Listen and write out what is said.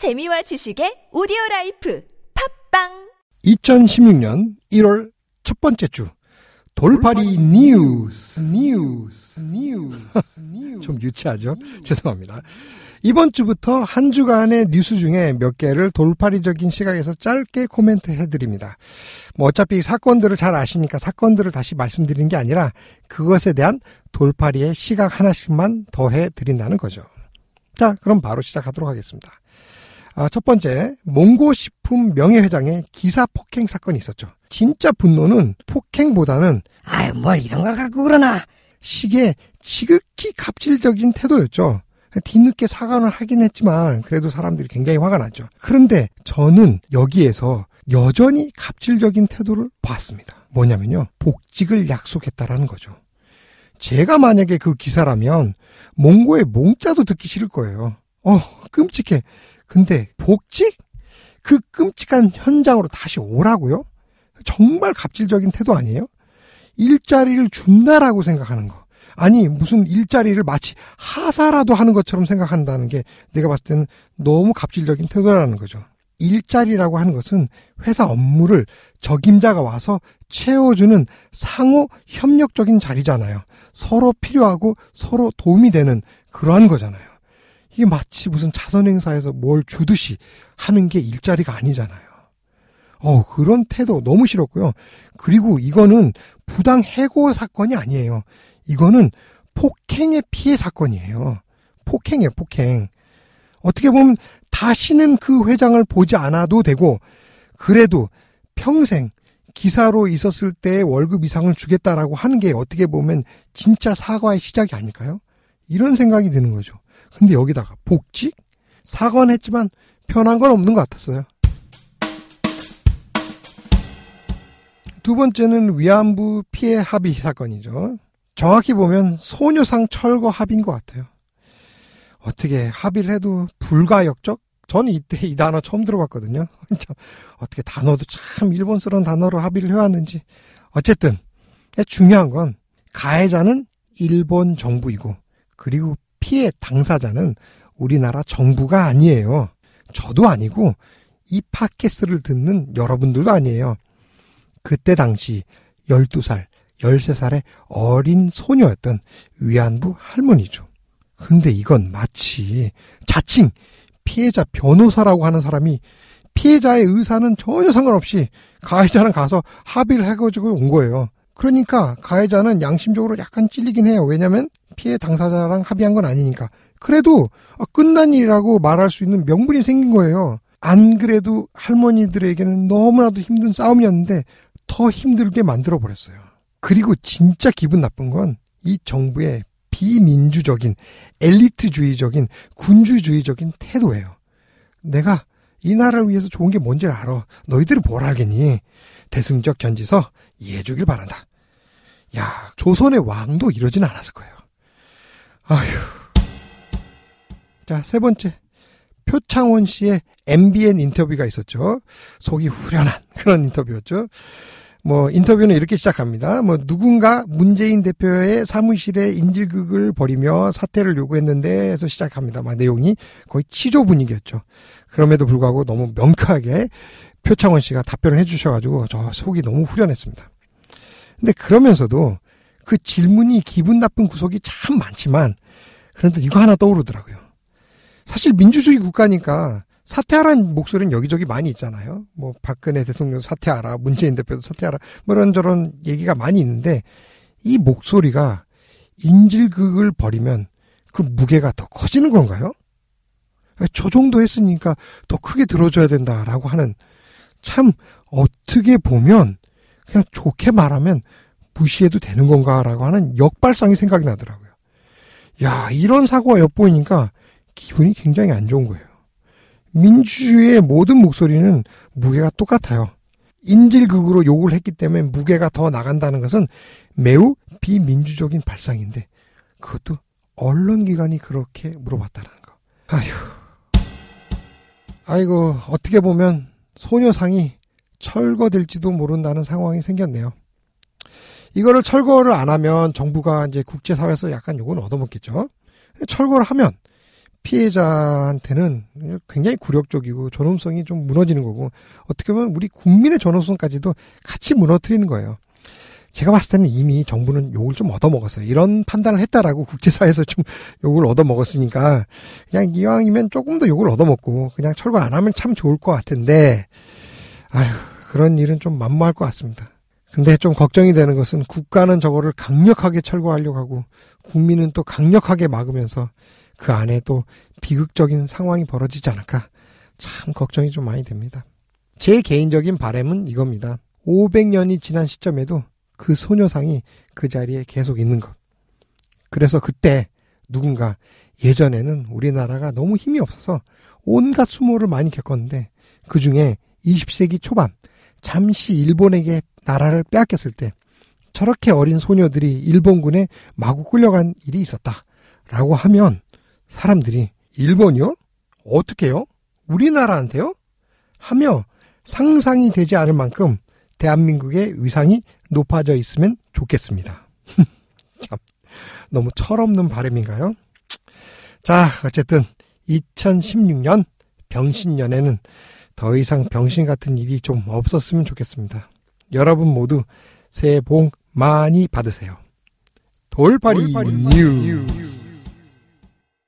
재미와 지식의 오디오 라이프 팟빵 2016년 1월 첫 번째 주 돌팔이 뉴스 뉴스 뉴스 좀 유치하죠? 죄송합니다. 이번 주부터 한 주간의 뉴스 중에 몇 개를 돌팔이적인 시각에서 짧게 코멘트 해드립니다. 뭐 어차피 사건들을 잘 아시니까 사건들을 다시 말씀드리는 게 아니라 그것에 대한 돌팔이의 시각 하나씩만 더해 드린다는 거죠. 자, 그럼 바로 시작하도록 하겠습니다. 아, 첫 번째, 몽고식품 명예회장의 기사 폭행 사건이 있었죠. 진짜 분노는 폭행보다는 아유, 뭘 이런 걸 갖고 그러나. 식의 지극히 갑질적인 태도였죠. 뒤늦게 사과를 하긴 했지만 그래도 사람들이 굉장히 화가 났죠. 그런데 저는 여기에서 여전히 갑질적인 태도를 봤습니다. 뭐냐면요. 복직을 약속했다라는 거죠. 제가 만약에 그 기사라면 몽고의 몽자도 듣기 싫을 거예요. 어, 끔찍해. 근데 복직? 그 끔찍한 현장으로 다시 오라고요? 정말 갑질적인 태도 아니에요? 일자리를 준다라고 생각하는 거. 아니, 무슨 일자리를 마치 하사라도 하는 것처럼 생각한다는 게 내가 봤을 때는 너무 갑질적인 태도라는 거죠. 일자리라고 하는 것은 회사 업무를 적임자가 와서 채워주는 상호 협력적인 자리잖아요. 서로 필요하고 서로 도움이 되는 그러한 거잖아요. 이게 마치 무슨 자선행사에서 뭘 주듯이 하는 게 일자리가 아니잖아요. 어, 그런 태도 너무 싫었고요. 그리고 이거는 부당 해고 사건이 아니에요. 이거는 폭행의 피해 사건이에요. 폭행이에요, 폭행. 어떻게 보면 다시는 그 회장을 보지 않아도 되고, 그래도 평생 기사로 있었을 때 월급 이상을 주겠다라고 하는 게 어떻게 보면 진짜 사과의 시작이 아닐까요? 이런 생각이 드는 거죠. 근데 여기다가 복직? 사과는 했지만 편한 건 없는 것 같았어요. 두 번째는 위안부 피해 합의 사건이죠. 정확히 보면 소녀상 철거 합의인 것 같아요. 어떻게 합의를 해도 불가역적? 저는 이때 이 단어 처음 들어봤거든요. 어떻게 단어도 참 일본스러운 단어로 합의를 해왔는지. 어쨌든 중요한 건 가해자는 일본 정부이고 그리고 피해 당사자는 우리나라 정부가 아니에요. 저도 아니고 이 팟캐스트를 듣는 여러분들도 아니에요. 그때 당시 12살, 13살의 어린 소녀였던 위안부 할머니죠. 근데 이건 마치 자칭 피해자 변호사라고 하는 사람이 피해자의 의사는 전혀 상관없이 가해자랑 가서 합의를 해가지고 온 거예요. 그러니까 가해자는 양심적으로 약간 찔리긴 해요. 왜냐면 피해 당사자랑 합의한 건 아니니까. 그래도 끝난 일이라고 말할 수 있는 명분이 생긴 거예요. 안 그래도 할머니들에게는 너무나도 힘든 싸움이었는데 더 힘들게 만들어 버렸어요. 그리고 진짜 기분 나쁜 건 이 정부의 비민주적인 엘리트주의적인 군주주의적인 태도예요. 내가 이 나라를 위해서 좋은 게 뭔지를 알아. 너희들이 뭘 알겠니? 대승적 견지서 이해해 주길 바란다. 야, 조선의 왕도 이러진 않았을 거예요. 아휴. 자, 세 번째. 표창원 씨의 MBN 인터뷰가 있었죠. 속이 후련한 그런 인터뷰였죠. 뭐 인터뷰는 이렇게 시작합니다. 뭐 누군가 문재인 대표의 사무실에 인질극을 벌이며 사퇴를 요구했는데 해서 시작합니다. 막 내용이 거의 치조 분위기였죠. 그럼에도 불구하고 너무 명쾌하게 표창원 씨가 답변을 해주셔가지고 저 속이 너무 후련했습니다. 근데 그러면서도 그 질문이 기분 나쁜 구석이 참 많지만 그런데 이거 하나 떠오르더라고요. 사실 민주주의 국가니까 사퇴하라는 목소리는 여기저기 많이 있잖아요. 뭐 박근혜 대통령 사퇴하라, 문재인 대표도 사퇴하라, 뭐 이런저런 얘기가 많이 있는데 이 목소리가 인질극을 벌이면 그 무게가 더 커지는 건가요? 저 정도 했으니까 더 크게 들어줘야 된다라고 하는 참 어떻게 보면 그냥 좋게 말하면 무시해도 되는 건가라고 하는 역발상이 생각이 나더라고요. 야, 이런 사고가 엿보이니까 기분이 굉장히 안 좋은 거예요. 민주주의의 모든 목소리는 무게가 똑같아요. 인질극으로 욕을 했기 때문에 무게가 더 나간다는 것은 매우 비민주적인 발상인데 그것도 언론기관이 그렇게 물어봤다는 거. 아휴. 아이고, 어떻게 보면 소녀상이 철거될지도 모른다는 상황이 생겼네요. 이거를 철거를 안 하면 정부가 이제 국제사회에서 약간 요건 얻어먹겠죠. 철거를 하면 피해자한테는 굉장히 굴욕적이고 존엄성이 좀 무너지는 거고 어떻게 보면 우리 국민의 존엄성까지도 같이 무너뜨리는 거예요. 제가 봤을 때는 이미 정부는 욕을 좀 얻어먹었어요. 이런 판단을 했다라고 국제사회에서 좀 욕을 얻어먹었으니까 그냥 이왕이면 조금 더 욕을 얻어먹고 그냥 철거 안 하면 참 좋을 것 같은데 아휴 그런 일은 좀 만무할 것 같습니다. 근데 좀 걱정이 되는 것은 국가는 저거를 강력하게 철거하려고 하고 국민은 또 강력하게 막으면서 그 안에 또 비극적인 상황이 벌어지지 않을까 참 걱정이 좀 많이 됩니다. 제 개인적인 바램은 이겁니다. 500년이 지난 시점에도 그 소녀상이 그 자리에 계속 있는 것. 그래서 그때 누군가 예전에는 우리나라가 너무 힘이 없어서 온갖 수모를 많이 겪었는데 그 중에 20세기 초반 잠시 일본에게 나라를 빼앗겼을 때 저렇게 어린 소녀들이 일본군에 마구 끌려간 일이 있었다. 라고 하면 사람들이 일본이요? 어떻게요? 우리나라한테요? 하며 상상이 되지 않을 만큼 대한민국의 위상이 높아져 있으면 좋겠습니다. 참, 너무 철없는 바람인가요? 자, 어쨌든 2016년 병신년에는 더 이상 병신 같은 일이 좀 없었으면 좋겠습니다. 여러분 모두 새해 복 많이 받으세요. 돌파리, 돌파리 뉴스. 뉴스.